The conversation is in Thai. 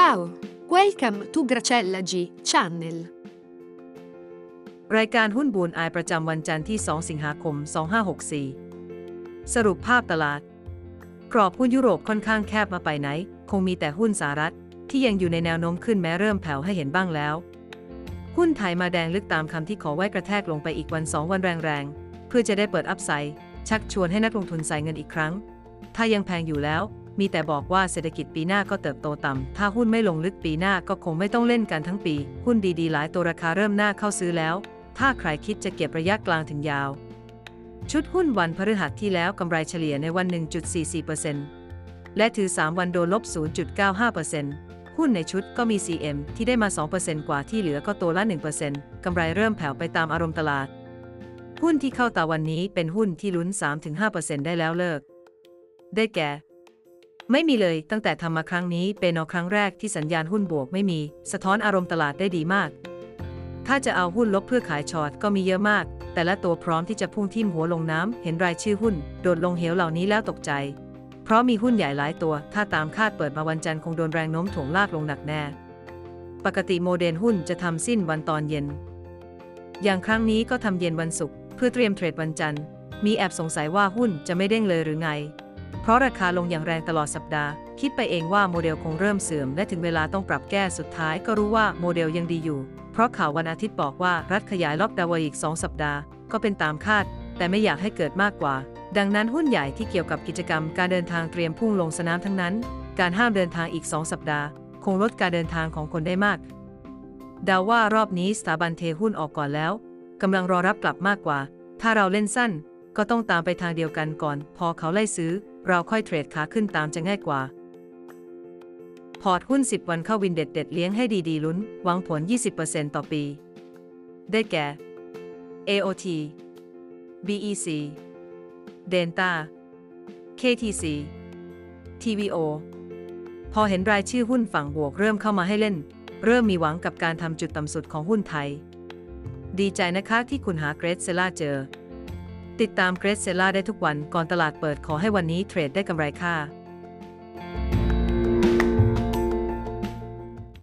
Ciao, welcome to Gracella G Channel. รายการหุ้นบูนอายประจำวันจันทร์ที่ 2 สิงหาคม 2564 สรุปภาพตลาด กรอบหุ้นยุโรปค่อนข้างแคบมาไปไหน คงมีแต่หุ้นสหรัฐที่ยังอยู่ในแนวโน้มขึ้นแม้เริ่มแผ่วให้เห็นบ้างแล้ว หุ้นไทยมาแดงลึกตามคำที่ขอไว้กระแทกลงไปอีกวัน 2 วันแรงๆ เพื่อจะได้เปิดอัพไซด์ชักชวนให้นักลงทุนใส่เงินอีกครั้ง ถ้ายังแพงอยู่แล้วมีแต่บอกว่าเศรษฐกิจปีหน้าก็เติบโตต่ำ ถ้าหุ้นไม่ลงลึกปีหน้าก็คงไม่ต้องเล่นกันทั้งปี หุ้นดีๆ หลายตัวราคาเริ่มหน่าเข้าซื้อแล้ว ถ้าใครคิดจะเก็บระยะกลางถึงยาว ชุดหุ้นวันพฤหัสที่แล้วกำไรเฉลี่ยในวัน 1.44%และถือ 3 วันโดนลบ 0.95%หุ้นในชุดก็มี CM ที่ได้มา 2%กว่าที่เหลือก็ตัวละ 1%กำไรเริ่มแผ่วไปตามอารมณ์ตลาด หุ้นที่เข้าตาวันนี้เป็นหุ้นที่ลุ้น 3-5%ได้แล้วเลิก ได้แก่ ไม่มีเลยตั้งแต่ทำมาครั้งนี้เป็นอครั้งแรกที่สัญญาณหุ้นบวกไม่มี สะท้อนอารมณ์ตลาดได้ดีมาก ถ้าจะเอาหุ้นลบเพื่อขายช็อตก็มีเยอะมาก แต่ละตัวพร้อมที่จะพุ่งทิ่มหัวลงน้ำเห็นรายชื่อหุ้น โดดลงเหวเหล่านี้แล้วตกใจ เพราะมีหุ้นใหญ่หลายตัว ถ้าตามคาดเปิดมาวันจันทร์คงโดนแรงโน้มถ่วงลากลงหนักแน่ ปกติโมเดลหุ้นจะทำสิ้นวันตอนเย็น อย่างครั้งนี้ก็ทำเย็นวันศุกร์เพื่อเตรียมเทรดวันจันทร์ มีแอบสงสัยว่าหุ้นจะไม่เด้งเลยหรือไง เพราะราคาลงอย่างแรงตลอดสัปดาห์ คิดไปเองว่าโมเดลคงเริ่มเสื่อม และถึงเวลาต้องปรับแก้สุดท้ายก็รู้ว่าโมเดลยังดีอยู่ เพราะข่าววันอาทิตย์บอกว่ารัฐขยายล็อกดาวน์อีก 2 สัปดาห์ ก็เป็นตามคาด แต่ไม่อยากให้เกิดมากกว่า ดังนั้นหุ้นใหญ่ที่เกี่ยวกับกิจกรรมการเดินทางเตรียมพุ่งลงสนามทั้งนั้น การห้ามเดินทางอีก 2 สัปดาห์ คงลดการเดินทางของคนได้มากดาว่ารอบนี้สถาบันเทหุ้นออกก่อนแล้วกำลังรอรับกลับมากกว่า ถ้าเราเล่นสั้น ก็ต้องตามไปทางเดียวกันก่อน พอเขาไล่ซื้อ เราค่อยเทรดขาขึ้นตามจะง่ายกว่า พอร์ตหุ้น 10 วันเข้าวินเด็ดเด็ดเลี้ยงให้ดีๆลุ้น หวังผล 20%ต่อปี ได้แก่ AOT BEC Denta KTC TVO พอเห็นรายชื่อหุ้นฝั่งบวกเริ่มเข้ามาให้เล่น เริ่มมีหวังกับการทำจุดต่ำสุดของหุ้นไทย ดีใจนะคะที่คุณหาเกรดเซล่าเจอ ติดตามเกรดเซล่าได้ทุกวันก่อนตลาดเปิดขอให้วันนี้เทรดได้กำไรค่ะ